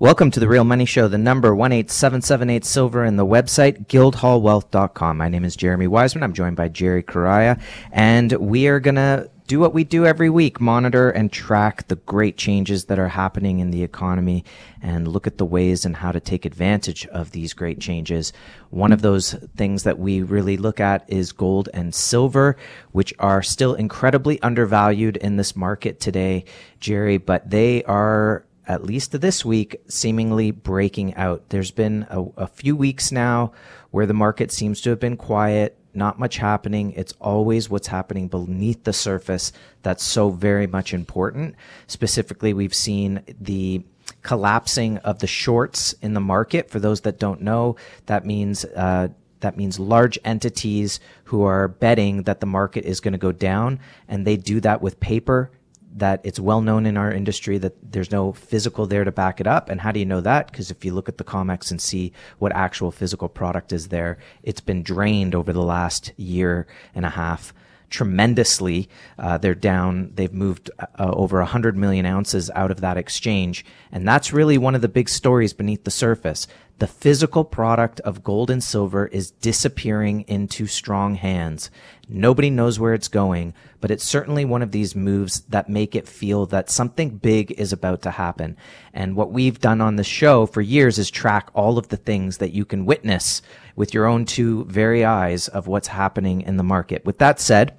Welcome to the Real Money Show, the number 18778 Silver and the website guildhallwealth.com. My name is Jeremy Wiseman. I'm joined by Jerry Correia, and we are going to do what we do every week monitor and track the great changes that are happening in the economy and look at the ways and how to take advantage of these great changes. One of those things that we really look at is gold and silver, which are still incredibly undervalued in this market today, Jerry, but they are at least this week, seemingly breaking out. There's been a, a, few weeks now where the market seems to have been quiet, not much happening. It's always what's happening beneath the surface that's so very much important. Specifically, we've seen the collapsing of the shorts in the market. For those that don't know, that means, uh, that means large entities who are betting that the market is going to go down and they do that with paper that it's well known in our industry that there's no physical there to back it up. And how do you know that? Because if you look at the COMEX and see what actual physical product is there, it's been drained over the last year and a half tremendously. Uh, they're down, they've moved uh, over 100 million ounces out of that exchange. And that's really one of the big stories beneath the surface. The physical product of gold and silver is disappearing into strong hands. Nobody knows where it's going, but it's certainly one of these moves that make it feel that something big is about to happen. And what we've done on the show for years is track all of the things that you can witness with your own two very eyes of what's happening in the market. With that said,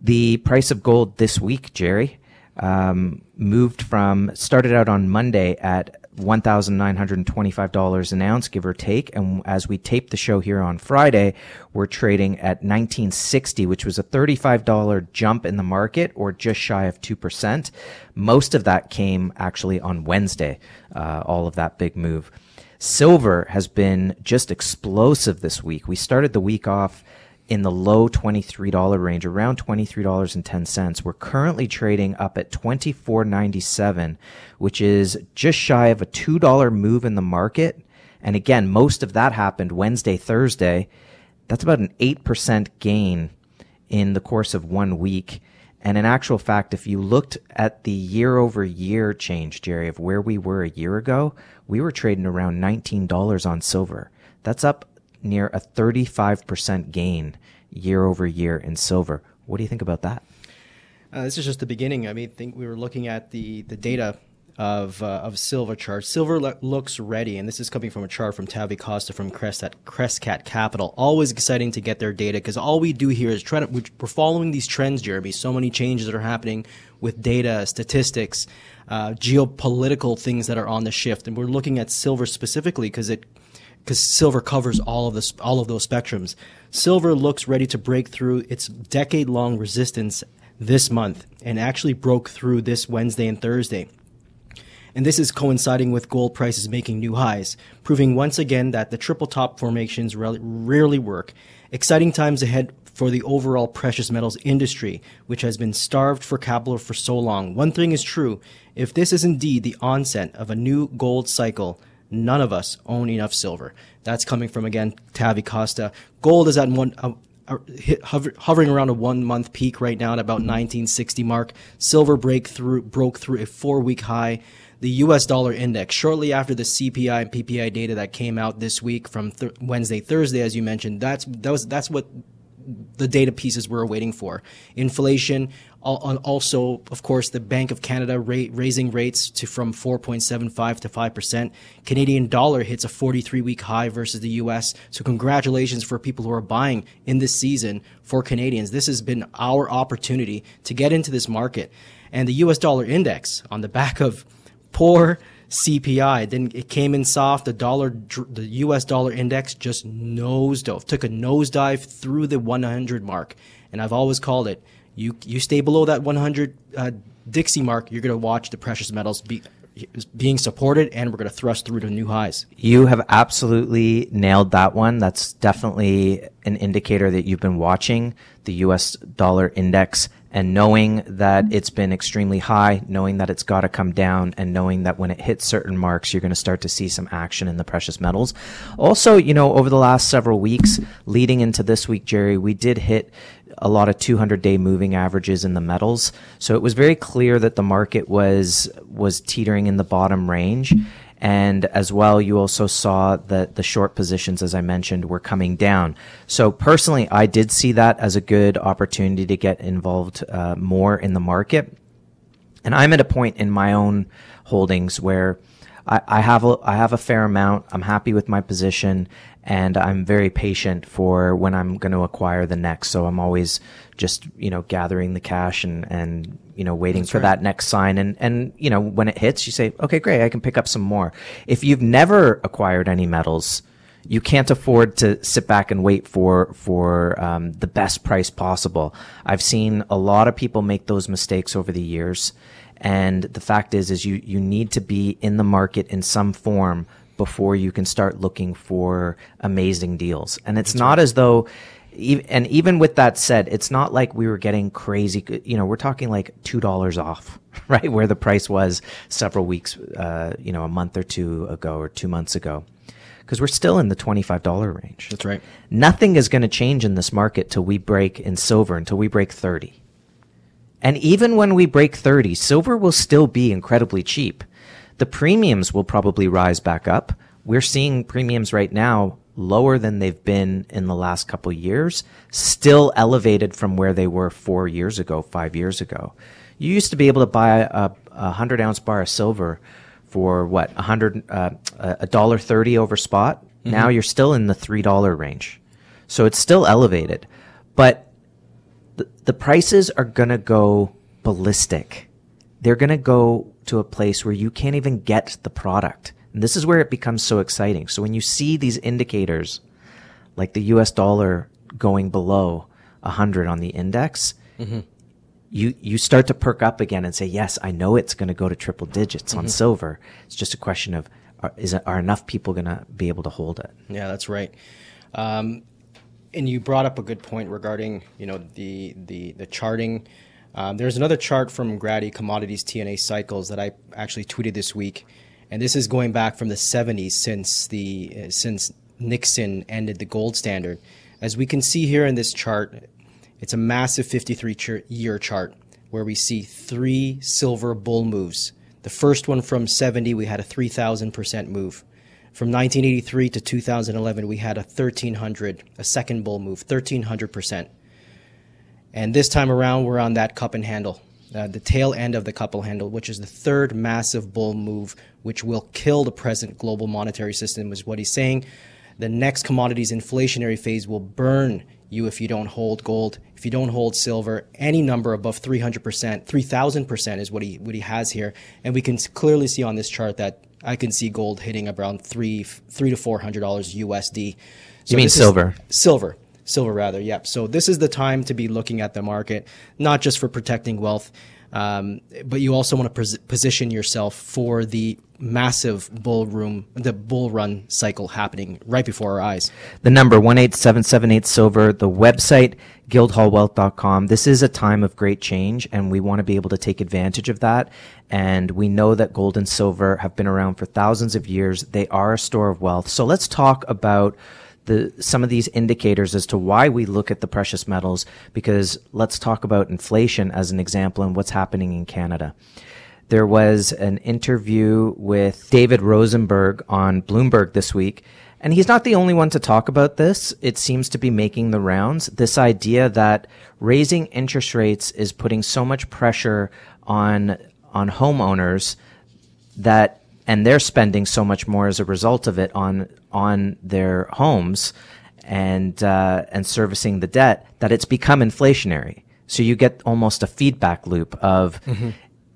the price of gold this week, Jerry, um, moved from started out on Monday at $1,925 an ounce, give or take. And as we tape the show here on Friday, we're trading at 1960, which was a $35 jump in the market or just shy of 2%. Most of that came actually on Wednesday, uh, all of that big move. Silver has been just explosive this week. We started the week off in the low $23 range, around $23.10. We're currently trading up at $24.97, which is just shy of a $2 move in the market. And again, most of that happened Wednesday, Thursday. That's about an 8% gain in the course of one week. And in actual fact, if you looked at the year over year change, Jerry, of where we were a year ago, we were trading around $19 on silver. That's up near a 35% gain year over year in silver. What do you think about that? Uh, this is just the beginning. I mean, think we were looking at the, the data of, uh, of silver chart. Silver lo- looks ready, and this is coming from a chart from Tavi Costa from Crescat, Crescat Capital. Always exciting to get their data because all we do here is try to, we're following these trends, Jeremy. So many changes that are happening with data, statistics, uh, geopolitical things that are on the shift, and we're looking at silver specifically because it because silver covers all of all of those spectrums. Silver looks ready to break through its decade-long resistance this month and actually broke through this Wednesday and Thursday. And this is coinciding with gold prices making new highs, proving once again that the triple top formations rarely work. Exciting times ahead for the overall precious metals industry, which has been starved for capital for so long. One thing is true if this is indeed the onset of a new gold cycle, none of us own enough silver. That's coming from again Tavi Costa. Gold is at one. Uh, uh hover, hovering around a one month peak right now at about 1960 mark. Silver break through, broke through a four week high. The U.S. dollar index shortly after the CPI and PPI data that came out this week from th- Wednesday, Thursday, as you mentioned. That's that was that's what the data pieces we're waiting for. Inflation, also, of course, the Bank of Canada rate, raising rates to from 4.75 to 5%. Canadian dollar hits a 43 week high versus the US. So congratulations for people who are buying in this season for Canadians. This has been our opportunity to get into this market. And the US dollar index on the back of poor CPI. Then it came in soft. The dollar, the U.S. dollar index just nosedove, took a nosedive through the 100 mark. And I've always called it, you you stay below that 100 uh, Dixie mark, you're going to watch the precious metals be being supported, and we're going to thrust through to new highs. You have absolutely nailed that one. That's definitely an indicator that you've been watching the US dollar index and knowing that it's been extremely high, knowing that it's got to come down, and knowing that when it hits certain marks, you're going to start to see some action in the precious metals. Also, you know, over the last several weeks leading into this week, Jerry, we did hit a lot of 200 day moving averages in the metals. So it was very clear that the market was was teetering in the bottom range. And as well, you also saw that the short positions, as I mentioned, were coming down. So personally, I did see that as a good opportunity to get involved uh, more in the market. And I'm at a point in my own holdings where I, I have a, I have a fair amount. I'm happy with my position, and I'm very patient for when I'm going to acquire the next. So I'm always just you know gathering the cash and and you know waiting That's for right. that next sign. And and you know when it hits, you say, okay, great, I can pick up some more. If you've never acquired any metals, you can't afford to sit back and wait for for um, the best price possible. I've seen a lot of people make those mistakes over the years, and the fact is, is you you need to be in the market in some form before you can start looking for amazing deals. And it's That's not right. as though, and even with that said, it's not like we were getting crazy. You know, we're talking like two dollars off, right, where the price was several weeks, uh, you know, a month or two ago or two months ago, because we're still in the twenty-five dollar range. That's right. Nothing is going to change in this market till we break in silver until we break thirty. And even when we break 30, silver will still be incredibly cheap. The premiums will probably rise back up. We're seeing premiums right now lower than they've been in the last couple years, still elevated from where they were four years ago, five years ago. You used to be able to buy a, a hundred ounce bar of silver for what a hundred uh, a dollar thirty over spot. Mm-hmm. Now you're still in the three dollar range, so it's still elevated, but the, the prices are gonna go ballistic. They're gonna go to a place where you can't even get the product. And this is where it becomes so exciting. So when you see these indicators, like the US dollar going below 100 on the index, mm-hmm. you, you start to perk up again and say, yes, I know it's going to go to triple digits mm-hmm. on silver. It's just a question of, are, is are enough people going to be able to hold it? Yeah, that's right. Um, and you brought up a good point regarding, you know, the, the, the charting, um, there's another chart from Grady Commodities TNA Cycles that I actually tweeted this week, and this is going back from the 70s since the uh, since Nixon ended the gold standard. As we can see here in this chart, it's a massive 53 ch- year chart where we see three silver bull moves. The first one from 70, we had a 3,000% move. From 1983 to 2011, we had a 1,300, a second bull move, 1,300%. And this time around, we're on that cup and handle, uh, the tail end of the couple handle, which is the third massive bull move, which will kill the present global monetary system, is what he's saying. The next commodities inflationary phase will burn you if you don't hold gold, if you don't hold silver, any number above 300%, 3000% is what he what he has here. And we can clearly see on this chart that I can see gold hitting around 3 3 to 400 dollars USD. So you mean silver? Silver silver rather. Yep. So this is the time to be looking at the market, not just for protecting wealth, um, but you also want to pos- position yourself for the massive bull room, the bull run cycle happening right before our eyes. The number one eight seven seven eight silver. The website guildhallwealth.com. This is a time of great change, and we want to be able to take advantage of that. And we know that gold and silver have been around for thousands of years. They are a store of wealth. So let's talk about the some of these indicators as to why we look at the precious metals because let's talk about inflation as an example and what's happening in Canada. There was an interview with David Rosenberg on Bloomberg this week, and he's not the only one to talk about this. It seems to be making the rounds. This idea that raising interest rates is putting so much pressure on on homeowners that and they're spending so much more as a result of it on on their homes and uh, and servicing the debt that it's become inflationary. So you get almost a feedback loop of mm-hmm.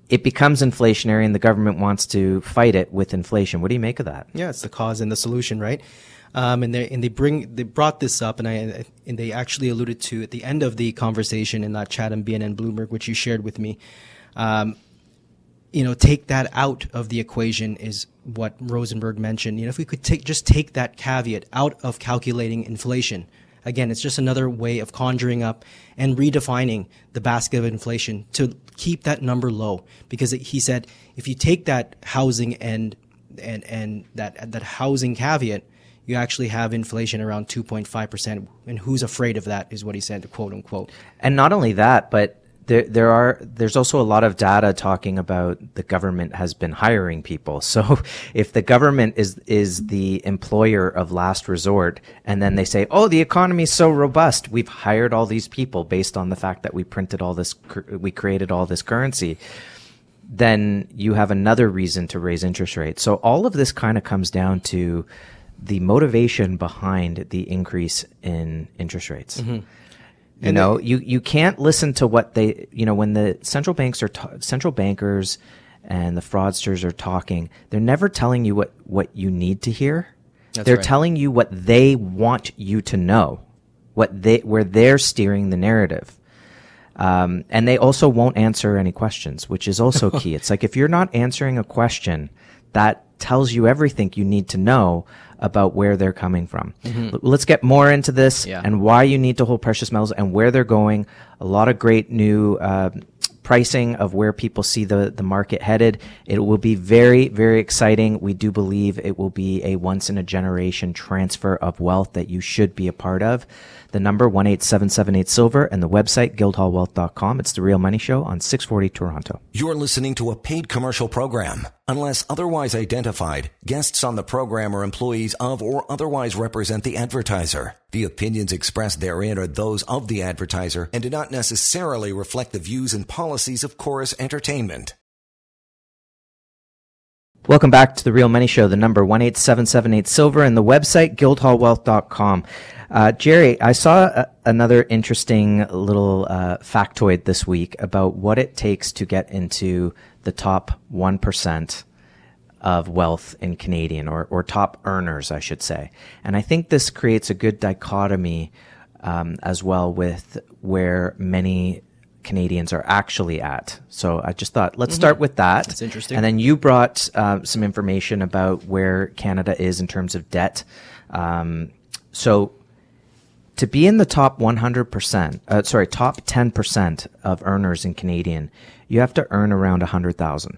it becomes inflationary, and the government wants to fight it with inflation. What do you make of that? Yeah, it's the cause and the solution, right? Um, and they and they bring they brought this up, and I and they actually alluded to at the end of the conversation in that Chatham BNN Bloomberg, which you shared with me. Um, you know, take that out of the equation is what Rosenberg mentioned. You know, if we could take just take that caveat out of calculating inflation, again, it's just another way of conjuring up and redefining the basket of inflation to keep that number low. Because he said if you take that housing and and and that that housing caveat, you actually have inflation around 2.5%. And who's afraid of that is what he said, quote unquote. And not only that, but there, there are there's also a lot of data talking about the government has been hiring people. So if the government is is the employer of last resort, and then they say, "Oh, the economy is so robust, we've hired all these people based on the fact that we printed all this, we created all this currency," then you have another reason to raise interest rates. So all of this kind of comes down to the motivation behind the increase in interest rates. Mm-hmm. You and know, you, you can't listen to what they, you know, when the central banks are, ta- central bankers and the fraudsters are talking, they're never telling you what, what you need to hear. They're right. telling you what they want you to know, what they, where they're steering the narrative. Um, and they also won't answer any questions, which is also key. it's like if you're not answering a question, that tells you everything you need to know about where they're coming from. Mm-hmm. Let's get more into this yeah. and why you need to hold precious metals and where they're going. A lot of great new uh, pricing of where people see the, the market headed. It will be very, very exciting. We do believe it will be a once in a generation transfer of wealth that you should be a part of. The number 18778 silver and the website guildhallwealth.com. It's the real money show on 640 Toronto. You're listening to a paid commercial program. Unless otherwise identified, guests on the program are employees of or otherwise represent the advertiser. The opinions expressed therein are those of the advertiser and do not necessarily reflect the views and policies of Corus Entertainment. Welcome back to the Real Money Show, the number 18778 Silver and the website guildhallwealth.com. Uh, Jerry, I saw a, another interesting little uh, factoid this week about what it takes to get into the top 1% of wealth in Canadian, or, or top earners, I should say. And I think this creates a good dichotomy um, as well with where many Canadians are actually at. So I just thought, let's mm-hmm. start with that. That's interesting. And then you brought uh, some information about where Canada is in terms of debt. Um, so to be in the top 100%, uh, sorry, top 10% of earners in Canadian, you have to earn around 100,000.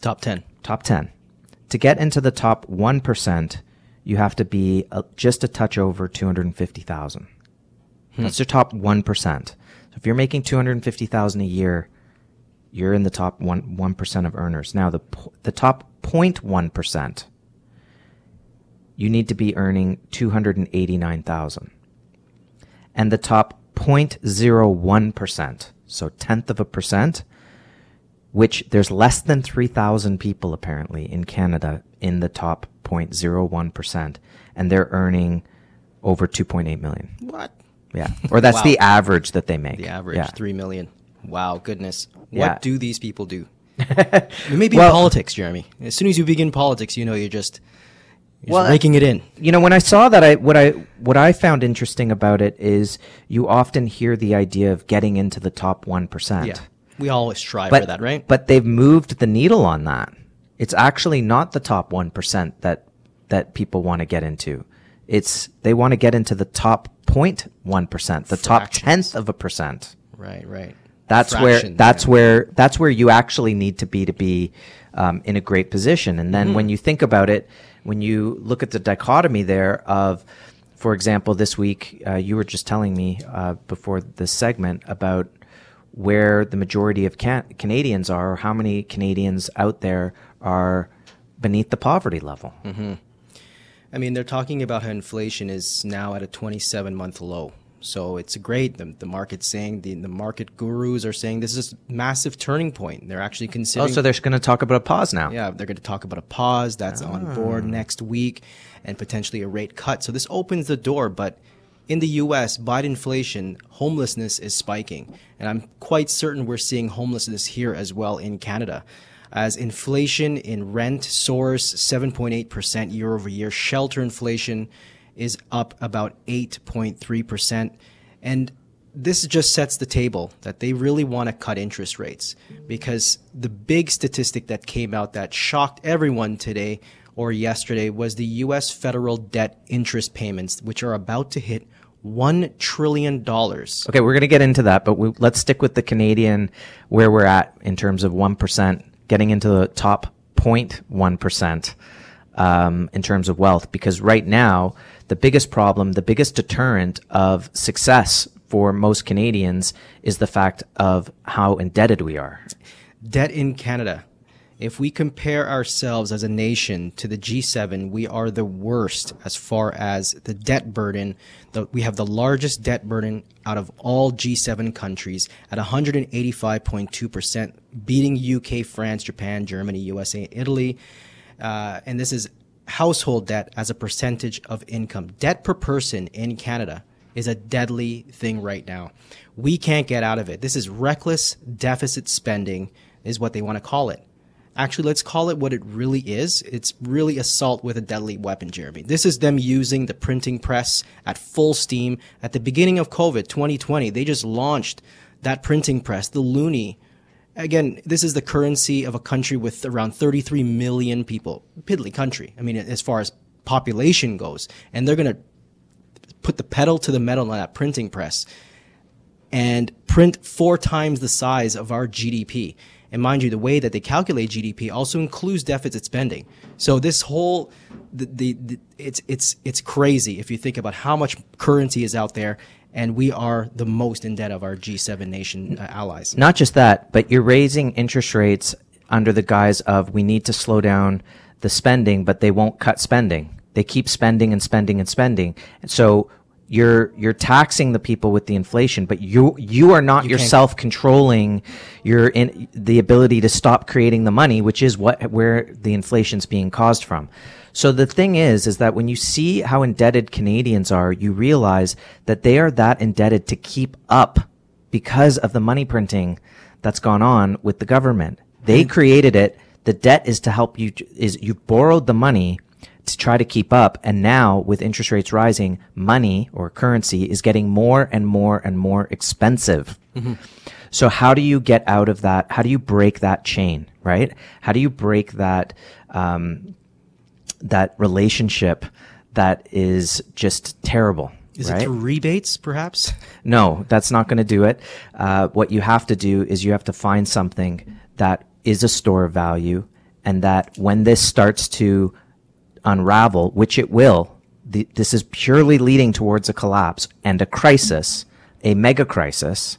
Top 10. Top 10. To get into the top 1%, you have to be a, just a touch over 250,000. Hmm. That's your top 1%. If you're making 250,000 a year, you're in the top 1 1% of earners. Now the the top 0.1% you need to be earning 289,000. And the top 0.01%, so tenth of a percent, which there's less than 3,000 people apparently in Canada in the top 0.01%, and they're earning over 2.8 million. What? Yeah. Or that's wow. the average that they make. The average, yeah. 3 million. Wow, goodness. What yeah. do these people do? Maybe well, politics, Jeremy. As soon as you begin politics, you know you're just you're well, uh, making it in. You know, when I saw that, I what I what I found interesting about it is you often hear the idea of getting into the top one percent. Yeah, we always strive but, for that, right? But they've moved the needle on that. It's actually not the top one percent that that people want to get into. It's they want to get into the top 0.1 percent, the Fractions. top tenth of a percent. Right, right. That's where that's yeah. where that's where you actually need to be to be um, in a great position. And then mm-hmm. when you think about it when you look at the dichotomy there of, for example, this week, uh, you were just telling me uh, before this segment about where the majority of can- Canadians are, or how many Canadians out there are beneath the poverty level. Mm-hmm. I mean, they're talking about how inflation is now at a 27 month low. So it's great. The, the market's saying, the, the market gurus are saying this is a massive turning point. They're actually considering. Oh, so they're going to talk about a pause now. Yeah, they're going to talk about a pause. That's oh. on ah. board next week and potentially a rate cut. So this opens the door. But in the US, by inflation, homelessness is spiking. And I'm quite certain we're seeing homelessness here as well in Canada. As inflation in rent soars 7.8% year over year, shelter inflation is up about 8.3%. And this just sets the table that they really want to cut interest rates because the big statistic that came out that shocked everyone today or yesterday was the US federal debt interest payments, which are about to hit $1 trillion. Okay, we're going to get into that, but we, let's stick with the Canadian where we're at in terms of 1%, getting into the top 0.1% um, in terms of wealth, because right now, the biggest problem, the biggest deterrent of success for most Canadians is the fact of how indebted we are. Debt in Canada if we compare ourselves as a nation to the G7, we are the worst as far as the debt burden. We have the largest debt burden out of all G7 countries at 185.2%, beating UK, France, Japan, Germany, USA, Italy. Uh, and this is household debt as a percentage of income. Debt per person in Canada is a deadly thing right now. We can't get out of it. This is reckless deficit spending, is what they want to call it. Actually, let's call it what it really is. It's really assault with a deadly weapon, Jeremy. This is them using the printing press at full steam. At the beginning of COVID 2020, they just launched that printing press, the loonie. Again, this is the currency of a country with around 33 million people. Piddly country. I mean, as far as population goes. And they're going to put the pedal to the metal on that printing press and print four times the size of our GDP. And mind you, the way that they calculate GDP also includes deficit spending. So this whole, the, the, the, it's, it's, it's crazy if you think about how much currency is out there and we are the most in debt of our G7 nation uh, allies. Not just that, but you're raising interest rates under the guise of we need to slow down the spending, but they won't cut spending. They keep spending and spending and spending. So you're you're taxing the people with the inflation, but you you are not you yourself controlling your in the ability to stop creating the money, which is what where the inflation's being caused from. So the thing is, is that when you see how indebted Canadians are, you realize that they are that indebted to keep up because of the money printing that's gone on with the government. They mm-hmm. created it. The debt is to help you, is you borrowed the money to try to keep up. And now with interest rates rising, money or currency is getting more and more and more expensive. Mm-hmm. So how do you get out of that? How do you break that chain, right? How do you break that, um, that relationship that is just terrible? Is right? it through rebates, perhaps? No, that's not going to do it. Uh, what you have to do is you have to find something that is a store of value and that when this starts to unravel, which it will, this is purely leading towards a collapse and a crisis, a mega crisis,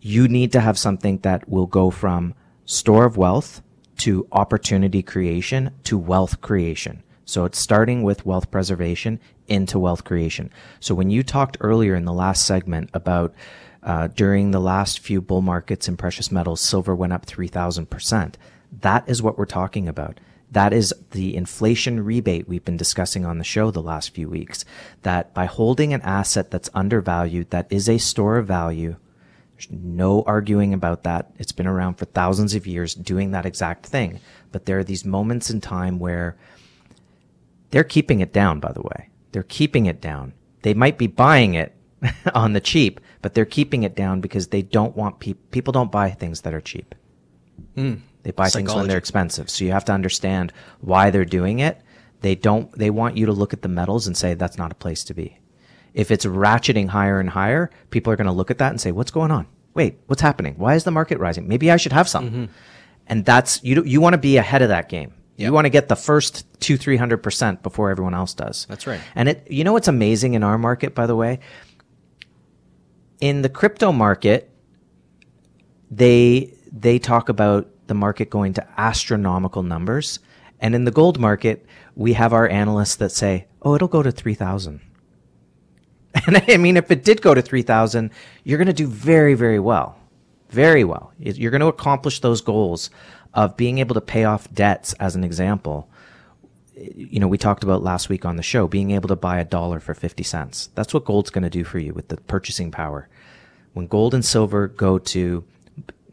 you need to have something that will go from store of wealth to opportunity creation to wealth creation. So it's starting with wealth preservation into wealth creation. So when you talked earlier in the last segment about uh, during the last few bull markets in precious metals, silver went up 3,000%. That is what we're talking about. That is the inflation rebate we've been discussing on the show the last few weeks. That by holding an asset that's undervalued, that is a store of value, there's no arguing about that. It's been around for thousands of years doing that exact thing. But there are these moments in time where they're keeping it down, by the way. They're keeping it down. They might be buying it on the cheap, but they're keeping it down because they don't want people, people don't buy things that are cheap. Mm. They buy things when they're expensive. So you have to understand why they're doing it. They don't, they want you to look at the metals and say, that's not a place to be. If it's ratcheting higher and higher, people are going to look at that and say, what's going on? Wait, what's happening? Why is the market rising? Maybe I should have some. Mm-hmm. And that's, you, you want to be ahead of that game. Yep. You want to get the first two, three hundred percent before everyone else does. That's right. And it, you know what's amazing in our market, by the way? In the crypto market, they, they talk about the market going to astronomical numbers. And in the gold market, we have our analysts that say, oh, it'll go to 3,000. And I mean, if it did go to 3,000, you're going to do very, very well. Very well. You're going to accomplish those goals of being able to pay off debts, as an example. You know, we talked about last week on the show, being able to buy a dollar for 50 cents. That's what gold's going to do for you with the purchasing power. When gold and silver go to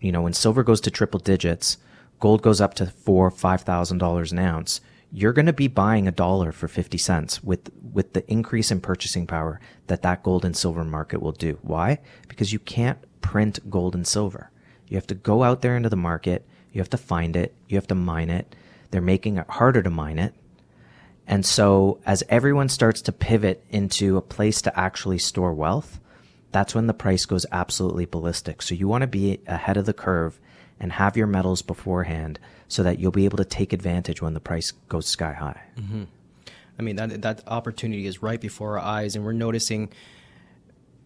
you know, when silver goes to triple digits, gold goes up to four, five thousand dollars an ounce. you're going to be buying a dollar for 50 cents with with the increase in purchasing power that that gold and silver market will do. Why? Because you can't print gold and silver. You have to go out there into the market, you have to find it, you have to mine it. They're making it harder to mine it. And so as everyone starts to pivot into a place to actually store wealth, that's when the price goes absolutely ballistic. So you want to be ahead of the curve and have your metals beforehand so that you'll be able to take advantage when the price goes sky high. Mm-hmm. I mean, that, that opportunity is right before our eyes, and we're noticing,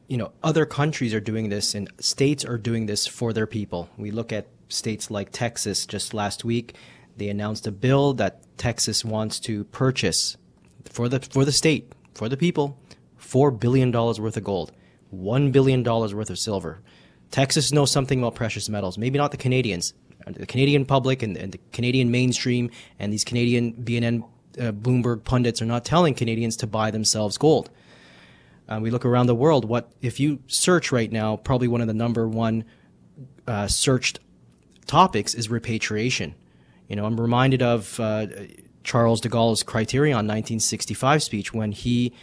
you know, other countries are doing this and states are doing this for their people. We look at states like Texas just last week. They announced a bill that Texas wants to purchase for the for the state, for the people, four billion dollars worth of gold, one billion dollars worth of silver. Texas knows something about precious metals. Maybe not the Canadians, the Canadian public and, and the Canadian mainstream, and these Canadian BNN, uh, Bloomberg pundits are not telling Canadians to buy themselves gold. Uh, we look around the world. What if you search right now? Probably one of the number one uh, searched topics is repatriation. You know, I'm reminded of uh, Charles de Gaulle's Criterion 1965 speech when he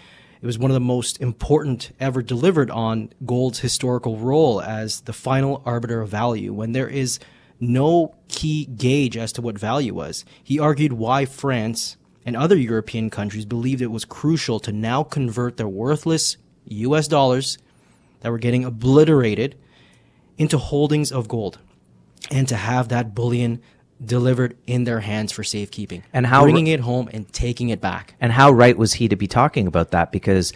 it was one of the most important ever delivered on gold's historical role as the final arbiter of value when there is no key gauge as to what value was. He argued why France and other European countries believed it was crucial to now convert their worthless US dollars that were getting obliterated into holdings of gold and to have that bullion delivered in their hands for safekeeping and how bringing it home and taking it back and how right was he to be talking about that because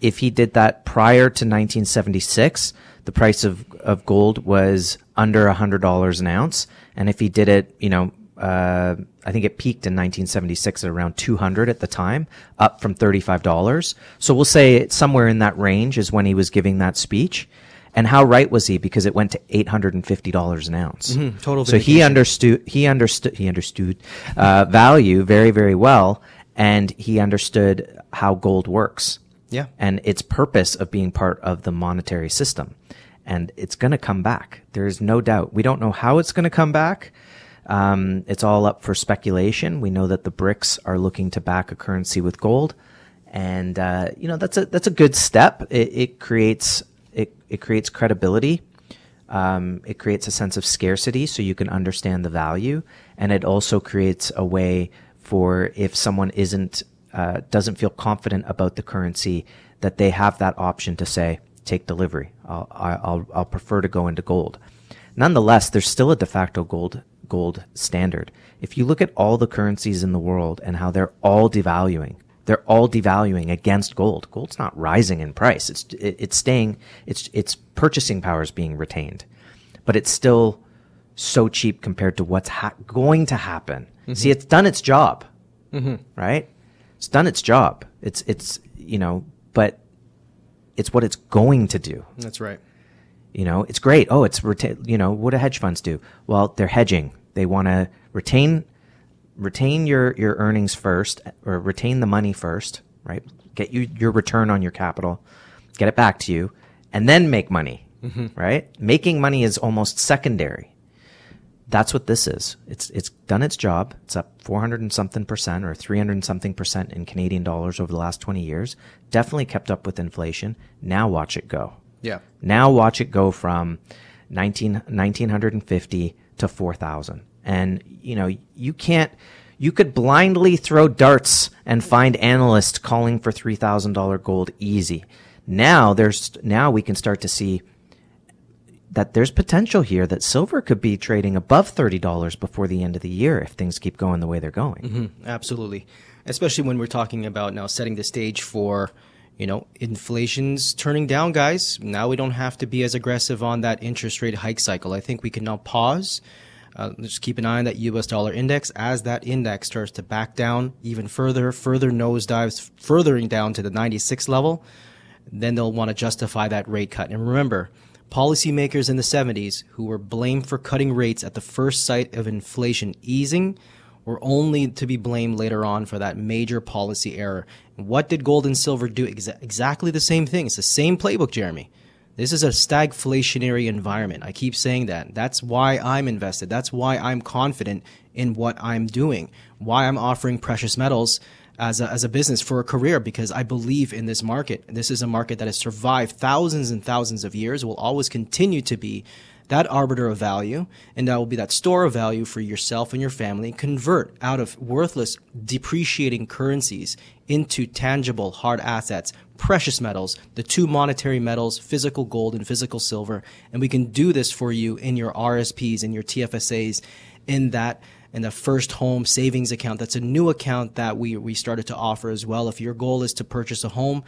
if he did that prior to 1976 the price of, of gold was under $100 an ounce and if he did it you know uh, I think it peaked in 1976 at around 200 at the time, up from $35. So we'll say somewhere in that range is when he was giving that speech. And how right was he? Because it went to eight hundred and fifty dollars an ounce. Mm-hmm, total. So he understood. He understood. He understood uh, value very, very well, and he understood how gold works. Yeah. And its purpose of being part of the monetary system, and it's going to come back. There is no doubt. We don't know how it's going to come back. Um, it's all up for speculation. We know that the BRICS are looking to back a currency with gold, and uh, you know that's a that's a good step. It, it creates it, creates credibility. Um, it creates a sense of scarcity so you can understand the value. And it also creates a way for if someone isn't, uh, doesn't feel confident about the currency, that they have that option to say, take delivery. I'll, I'll, I'll prefer to go into gold. Nonetheless, there's still a de facto gold, gold standard. If you look at all the currencies in the world and how they're all devaluing, they're all devaluing against gold. Gold's not rising in price. It's it, it's staying. Its its purchasing power is being retained, but it's still so cheap compared to what's ha- going to happen. Mm-hmm. See, it's done its job, mm-hmm. right? It's done its job. It's it's you know, but it's what it's going to do. That's right. You know, it's great. Oh, it's reta- you know, what do hedge funds do? Well, they're hedging. They want to retain retain your, your earnings first or retain the money first, right? Get you your return on your capital, get it back to you, and then make money, mm-hmm. right? Making money is almost secondary. That's what this is. It's it's done its job. It's up 400 and something percent or 300 and something percent in Canadian dollars over the last 20 years. Definitely kept up with inflation. Now watch it go. Yeah. Now watch it go from 19, 1950 to 4,000. And, you know, you can't, you could blindly throw darts and find analysts calling for $3,000 gold easy. Now there's, now we can start to see that there's potential here that silver could be trading above $30 before the end of the year if things keep going the way they're going. Mm-hmm, absolutely. Especially when we're talking about now setting the stage for, you know, inflation's turning down, guys. Now we don't have to be as aggressive on that interest rate hike cycle. I think we can now pause uh, just keep an eye on that U.S. dollar index as that index starts to back down even further, further nosedives, furthering down to the 96 level. Then they'll want to justify that rate cut. And remember, policymakers in the 70s who were blamed for cutting rates at the first sight of inflation easing were only to be blamed later on for that major policy error. And what did gold and silver do? Exa- exactly the same thing. It's the same playbook, Jeremy. This is a stagflationary environment. I keep saying that. That's why I'm invested. That's why I'm confident in what I'm doing, why I'm offering precious metals as a, as a business for a career because I believe in this market. This is a market that has survived thousands and thousands of years, will always continue to be that arbiter of value, and that will be that store of value for yourself and your family. Convert out of worthless, depreciating currencies into tangible, hard assets, precious metals, the two monetary metals, physical gold and physical silver. And we can do this for you in your RSPs, in your TFSAs, in that in the first home savings account. That's a new account that we, we started to offer as well. If your goal is to purchase a home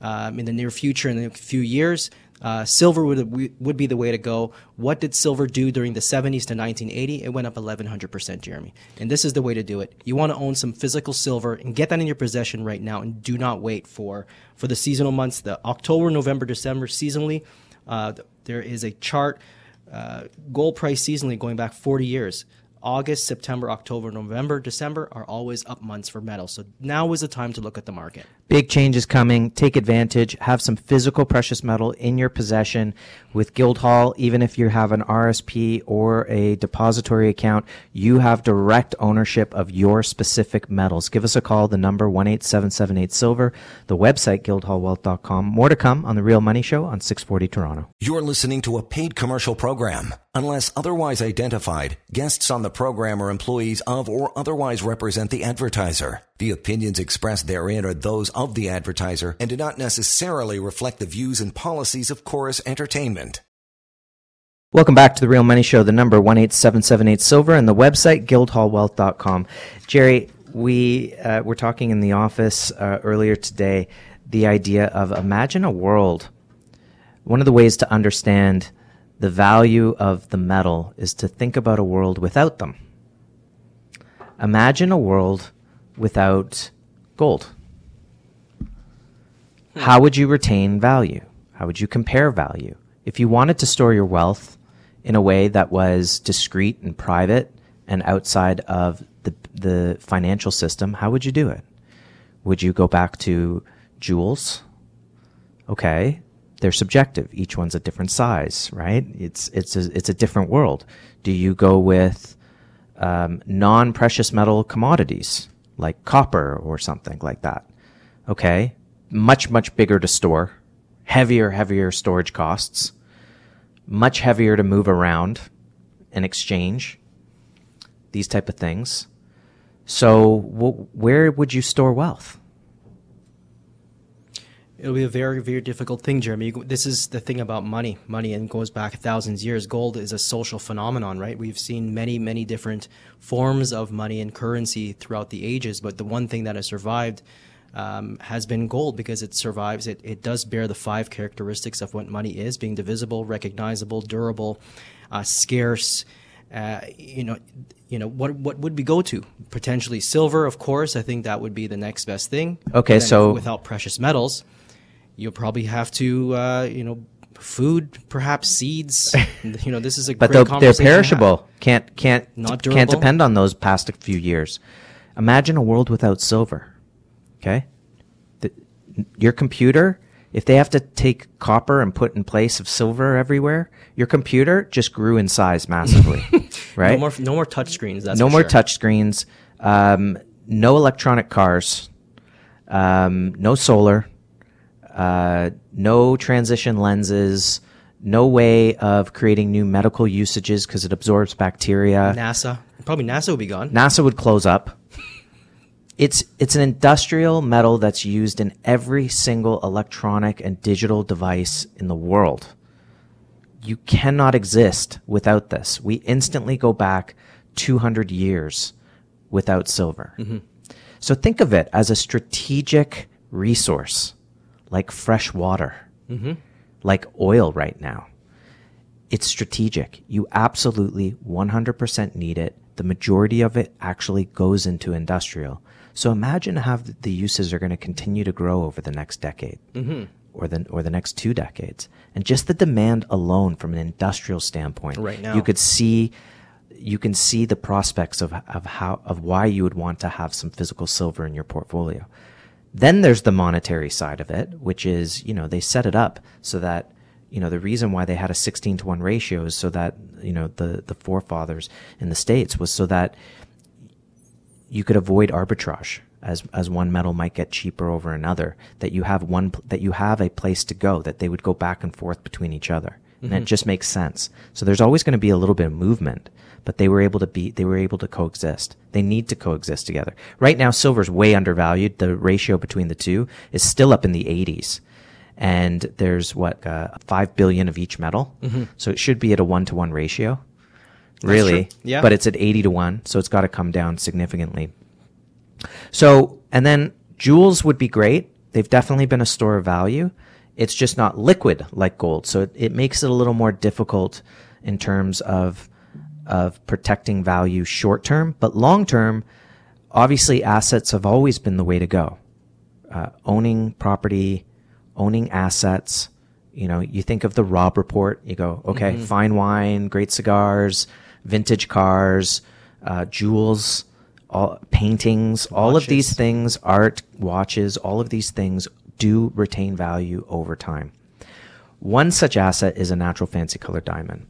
um, in the near future, in a few years, uh, silver would would be the way to go. What did silver do during the 70s to 1980? It went up 1100%, Jeremy. And this is the way to do it. You want to own some physical silver and get that in your possession right now, and do not wait for for the seasonal months, the October, November, December seasonally. Uh, there is a chart, uh, gold price seasonally going back 40 years. August, September, October, November, December are always up months for metals. So now is the time to look at the market. Big changes coming. Take advantage. Have some physical precious metal in your possession with Guildhall. Even if you have an RSP or a depository account, you have direct ownership of your specific metals. Give us a call. The number one eight seven seven eight silver. The website guildhallwealth.com. More to come on the Real Money Show on six forty Toronto. You're listening to a paid commercial program. Unless otherwise identified, guests on the program are employees of or otherwise represent the advertiser. The opinions expressed therein are those of the advertiser and do not necessarily reflect the views and policies of Corus Entertainment. Welcome back to the Real Money Show, the number 18778 Silver and the website guildhallwealth.com. Jerry, we uh, were talking in the office uh, earlier today the idea of imagine a world. One of the ways to understand the value of the metal is to think about a world without them. Imagine a world without gold. How would you retain value? How would you compare value? If you wanted to store your wealth in a way that was discreet and private and outside of the, the financial system, how would you do it? Would you go back to jewels? Okay they're subjective. Each one's a different size, right? It's it's a, it's a different world. Do you go with um, non-precious metal commodities like copper or something like that? Okay, much much bigger to store, heavier heavier storage costs, much heavier to move around and exchange. These type of things. So, wh- where would you store wealth? It'll be a very, very difficult thing, Jeremy. This is the thing about money. Money and goes back thousands of years. Gold is a social phenomenon, right? We've seen many, many different forms of money and currency throughout the ages, but the one thing that has survived um, has been gold because it survives. It, it does bear the five characteristics of what money is: being divisible, recognizable, durable, uh, scarce. Uh, you know, you know what what would we go to potentially silver of course i think that would be the next best thing okay so without precious metals you'll probably have to, uh, you know, food, perhaps seeds. you know, this is a but they're perishable. Can't can't Not can't depend on those past few years. Imagine a world without silver. Okay, the, your computer. If they have to take copper and put in place of silver everywhere, your computer just grew in size massively, right? No more, no more touch screens. That's no more sure. touch screens. Um, no electronic cars. Um, no solar uh, no transition lenses, no way of creating new medical usages because it absorbs bacteria. NASA, probably NASA would be gone. NASA would close up. It's it's an industrial metal that's used in every single electronic and digital device in the world. You cannot exist without this. We instantly go back 200 years without silver. Mm-hmm. So think of it as a strategic resource like fresh water, mm-hmm. like oil right now. It's strategic. You absolutely 100% need it. The majority of it actually goes into industrial. So imagine how the uses are going to continue to grow over the next decade. Mm-hmm. Or the, or the next two decades. And just the demand alone from an industrial standpoint. Right now. You could see you can see the prospects of, of how of why you would want to have some physical silver in your portfolio. Then there's the monetary side of it, which is, you know, they set it up so that, you know, the reason why they had a 16 to 1 ratio is so that, you know, the, the forefathers in the States was so that you could avoid arbitrage as as one metal might get cheaper over another that you have one that you have a place to go that they would go back and forth between each other. And it mm-hmm. just makes sense. So there's always going to be a little bit of movement but they were able to be they were able to coexist they need to coexist together right now silver's way undervalued the ratio between the two is still up in the 80s and there's what uh, 5 billion of each metal so it should be at a 1 to 1 ratio really. Yeah. but it's at 80 to 1 so it's got to come down significantly so, and then jewels would be great. They've definitely been a store of value. It's just not liquid like gold. So it, it makes it a little more difficult in terms of, of protecting value short term, but long term, obviously assets have always been the way to go. Uh, owning property, owning assets. You know, you think of the Robb Report, you go, okay, fine wine, great cigars, vintage cars, uh, jewels, all paintings, all of these things, art, watches, all of these things do retain value over time. One such asset is a natural fancy color diamond.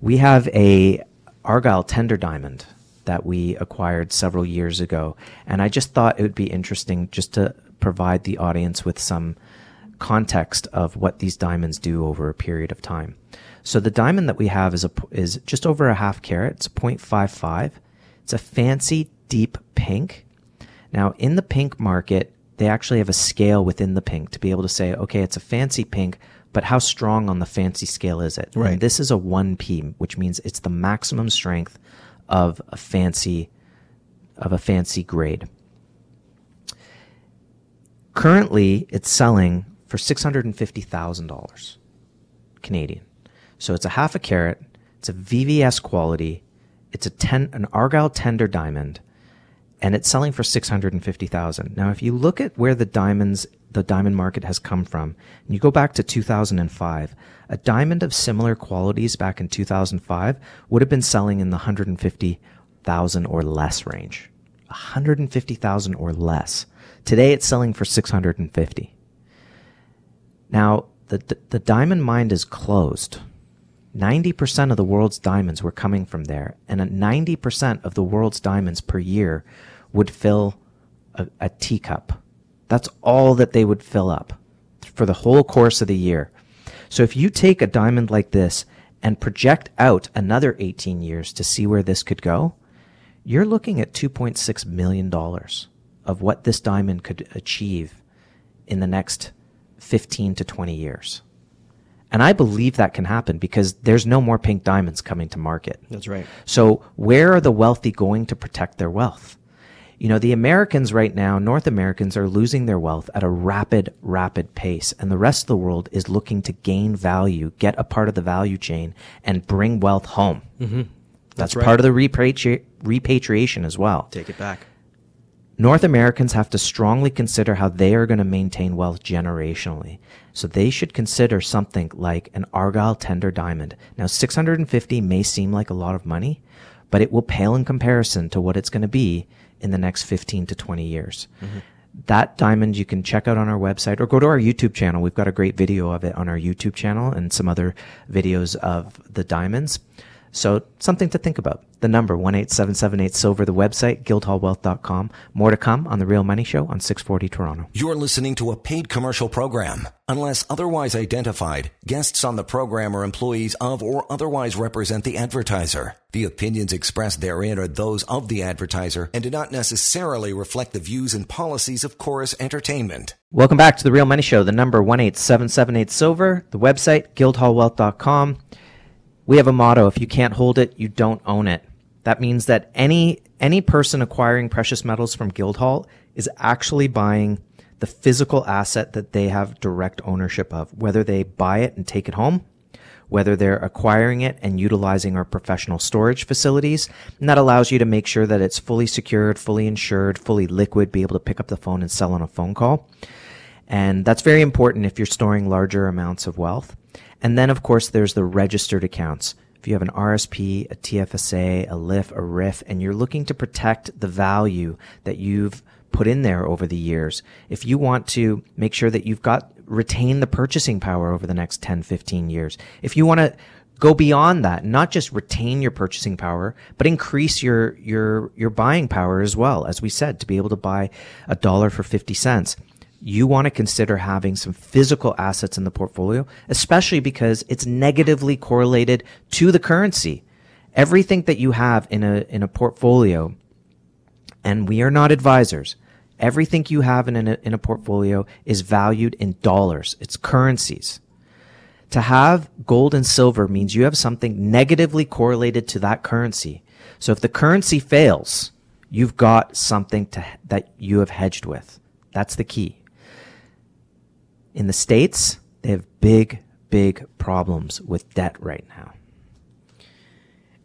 We have a Argyle tender diamond that we acquired several years ago, and I just thought it would be interesting just to provide the audience with some context of what these diamonds do over a period of time. So the diamond that we have is a is just over a half carat. It's 0.55. It's a fancy deep pink. Now, in the pink market, they actually have a scale within the pink to be able to say, okay, it's a fancy pink, but how strong on the fancy scale is it? Right. And this is a 1P, which means it's the maximum strength of a fancy of a fancy grade. Currently, it's selling for $650,000 Canadian. So it's a half a carat, it's a VVS quality, it's a ten, an Argyle tender diamond, and it's selling for 650,000. Now, if you look at where the diamonds, the diamond market has come from, and you go back to 2005, a diamond of similar qualities back in 2005 would have been selling in the 150,000 or less range. 150,000 or less. Today it's selling for 650. Now, the, the, the diamond mine is closed. 90% of the world's diamonds were coming from there, and a 90% of the world's diamonds per year would fill a, a teacup. That's all that they would fill up for the whole course of the year. So if you take a diamond like this and project out another 18 years to see where this could go, you're looking at $2.6 million of what this diamond could achieve in the next 15 to 20 years. And I believe that can happen because there's no more pink diamonds coming to market. That's right. So where are the wealthy going to protect their wealth? You know, the Americans right now, North Americans are losing their wealth at a rapid, rapid pace. And the rest of the world is looking to gain value, get a part of the value chain and bring wealth home. Mm-hmm. That's, That's right. part of the repatri- repatriation as well. Take it back. North Americans have to strongly consider how they are going to maintain wealth generationally. So they should consider something like an Argyle tender diamond. Now, 650 may seem like a lot of money, but it will pale in comparison to what it's going to be in the next 15 to 20 years. Mm-hmm. That diamond you can check out on our website or go to our YouTube channel. We've got a great video of it on our YouTube channel and some other videos of the diamonds. So something to think about. The number 18778 silver, the website guildhallwealth.com. More to come on the Real Money Show on 640 Toronto. You're listening to a paid commercial program. Unless otherwise identified, guests on the program are employees of or otherwise represent the advertiser. The opinions expressed therein are those of the advertiser and do not necessarily reflect the views and policies of Corus Entertainment. Welcome back to the Real Money Show. The number 18778 silver, the website guildhallwealth.com. We have a motto, if you can't hold it, you don't own it. That means that any any person acquiring precious metals from Guildhall is actually buying the physical asset that they have direct ownership of, whether they buy it and take it home, whether they're acquiring it and utilizing our professional storage facilities. And that allows you to make sure that it's fully secured, fully insured, fully liquid, be able to pick up the phone and sell on a phone call. And that's very important if you're storing larger amounts of wealth. And then, of course, there's the registered accounts. If you have an RSP, a TFSA, a LIF, a RIF, and you're looking to protect the value that you've put in there over the years, if you want to make sure that you've got retain the purchasing power over the next 10, 15 years, if you want to go beyond that, not just retain your purchasing power, but increase your, your, your buying power as well. As we said, to be able to buy a dollar for 50 cents. You want to consider having some physical assets in the portfolio, especially because it's negatively correlated to the currency. Everything that you have in a, in a portfolio, and we are not advisors, everything you have in a, in a portfolio is valued in dollars. It's currencies. To have gold and silver means you have something negatively correlated to that currency. So if the currency fails, you've got something to, that you have hedged with. That's the key. In the States, they have big, big problems with debt right now.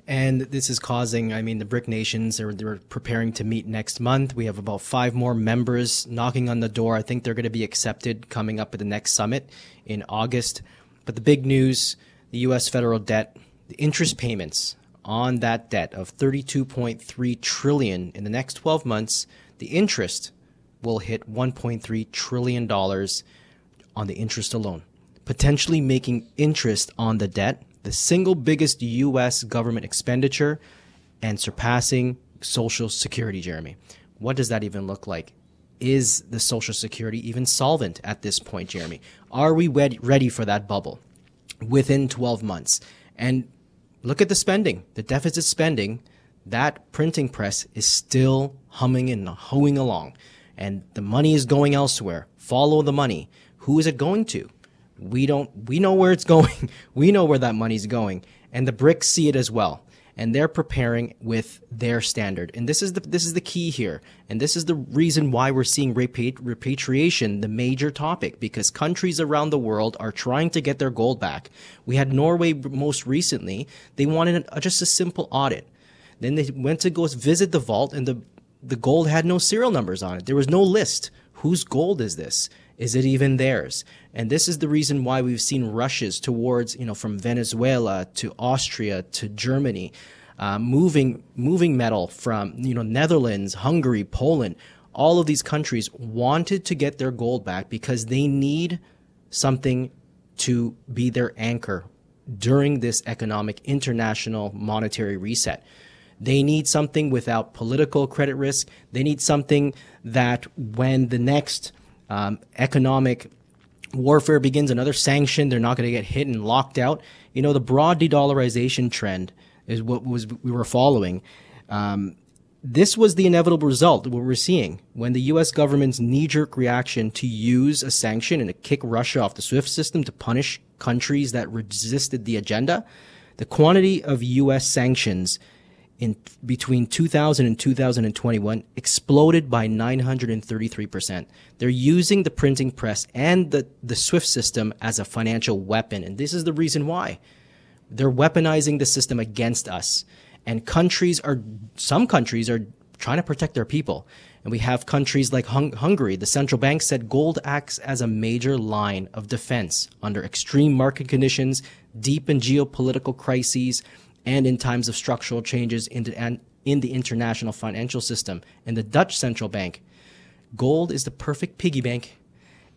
And this is causing, I mean, the BRIC nations are they're preparing to meet next month. We have about five more members knocking on the door. I think they're going to be accepted coming up at the next summit in August. But the big news the U.S. federal debt, the interest payments on that debt of 32.3 trillion in the next 12 months, the interest will hit 1.3 trillion dollars on the interest alone, potentially making interest on the debt the single biggest U.S. government expenditure and surpassing Social Security, Jeremy. What does that even look like? is the Social Security even solvent at this point, Jeremy? Are we ready for that bubble within 12 months? And look at the spending, the deficit spending. That printing press is still humming and hoeing along, and the money is going elsewhere. Follow the money. Who is it going to? We don't. We know where it's going. we know where that money's going, and the BRICS see it as well and they're preparing with their standard. And this is the this is the key here, and this is the reason why we're seeing repatri- repatriation the major topic because countries around the world are trying to get their gold back. We had Norway most recently; they wanted just a simple audit. Then they went to go visit the vault, and the the gold had no serial numbers on it. There was no list. Whose gold is this? Is it even theirs? And this is the reason why we've seen rushes towards, you know, from Venezuela to Austria to Germany, uh, moving moving metal from, you know, Netherlands, Hungary, Poland. All of these countries wanted to get their gold back because they need something to be their anchor during this economic international monetary reset. They need something without political credit risk. They need something that when the next um, economic warfare begins, another sanction, they're not going to get hit and locked out. You know, the broad de-dollarization trend is what was we were following. Um, this was the inevitable result what we're seeing when the U.S. government's knee-jerk reaction to use a sanction and to kick Russia off the SWIFT system to punish countries that resisted the agenda. The quantity of U.S. sanctions in between 2000 and 2021 exploded by 933%. They're using the printing press and the, the SWIFT system as a financial weapon. And this is the reason why. They're weaponizing the system against us. And countries are, some countries are trying to protect their people. And we have countries like Hung- Hungary. The central bank said gold acts as a major line of defense under extreme market conditions, deep and geopolitical crises, and in times of structural changes in the, in the international financial system. And the Dutch central bank, gold is the perfect piggy bank.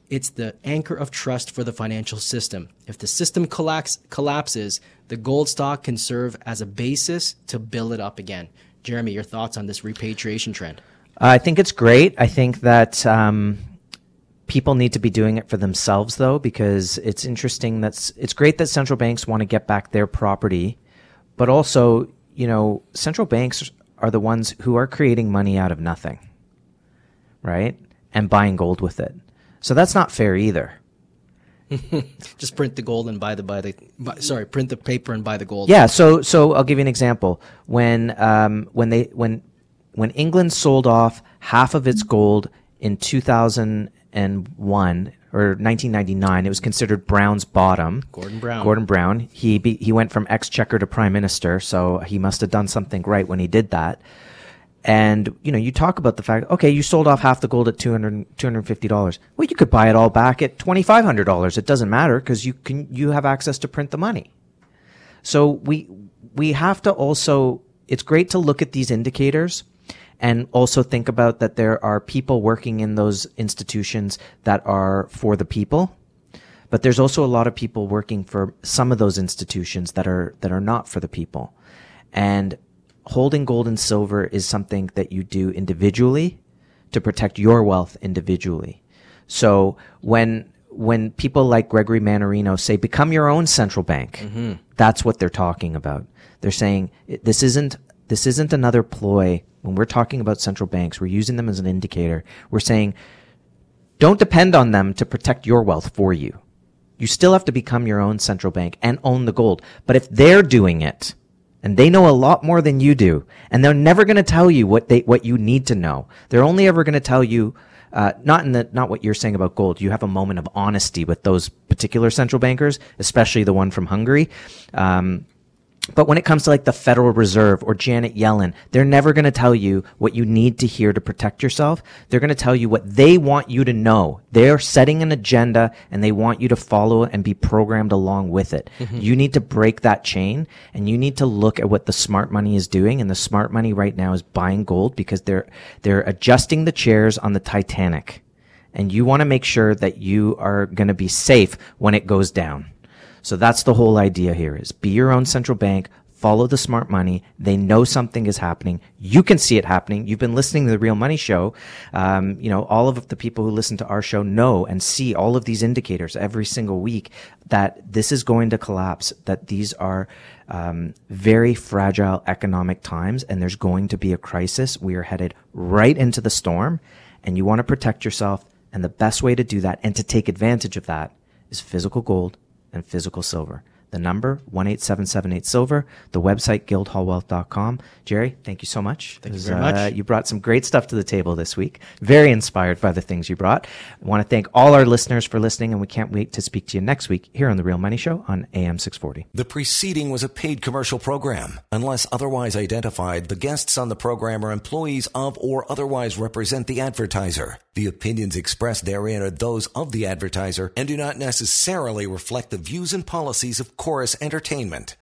It's the anchor of trust for the financial system. If the system collapse, collapses, the gold stock can serve as a basis to build it up again. Jeremy, your thoughts on this repatriation trend? I think it's great. I think that um, people need to be doing it for themselves, though, because it's interesting. That's it's great that central banks want to get back their property but also, you know, central banks are the ones who are creating money out of nothing, right? And buying gold with it. So that's not fair either. Just print the gold and buy the buy the buy, sorry, print the paper and buy the gold. Yeah. So so I'll give you an example. When um when they when when England sold off half of its gold in 2001 or 1999. It was considered Brown's bottom. Gordon Brown. Gordon Brown. He be, he went from exchequer to prime minister, so he must have done something right when he did that. And you know, you talk about the fact, okay, you sold off half the gold at 200 $250. Well, you could buy it all back at $2500. It doesn't matter because you can you have access to print the money. So we we have to also it's great to look at these indicators and also think about that there are people working in those institutions that are for the people. But there's also a lot of people working for some of those institutions that are that are not for the people. And holding gold and silver is something that you do individually to protect your wealth individually. So when when people like Gregory Mannarino say become your own central bank, mm-hmm. that's what they're talking about. They're saying this isn't this isn't another ploy. When we're talking about central banks, we're using them as an indicator. We're saying don't depend on them to protect your wealth for you. You still have to become your own central bank and own the gold. But if they're doing it, and they know a lot more than you do, and they're never going to tell you what they what you need to know. They're only ever going to tell you uh, not in the not what you're saying about gold. You have a moment of honesty with those particular central bankers, especially the one from Hungary. Um, but when it comes to like the Federal Reserve or Janet Yellen, they're never going to tell you what you need to hear to protect yourself. They're going to tell you what they want you to know. They're setting an agenda and they want you to follow and be programmed along with it. Mm-hmm. You need to break that chain and you need to look at what the smart money is doing. And the smart money right now is buying gold because they're, they're adjusting the chairs on the Titanic. And you want to make sure that you are going to be safe when it goes down. So that's the whole idea here is be your own central bank, follow the smart money. They know something is happening. You can see it happening. You've been listening to the Real Money Show. Um, you know, all of the people who listen to our show know and see all of these indicators every single week that this is going to collapse, that these are um, very fragile economic times and there's going to be a crisis. We are headed right into the storm and you want to protect yourself. And the best way to do that and to take advantage of that is physical gold and physical silver. The number, 18778 Silver. The website, guildhallwealth.com. Jerry, thank you so much. Thank you very uh, much. You brought some great stuff to the table this week. Very inspired by the things you brought. I want to thank all our listeners for listening, and we can't wait to speak to you next week here on The Real Money Show on AM 640. The preceding was a paid commercial program. Unless otherwise identified, the guests on the program are employees of or otherwise represent the advertiser. The opinions expressed therein are those of the advertiser and do not necessarily reflect the views and policies of Corus Entertainment.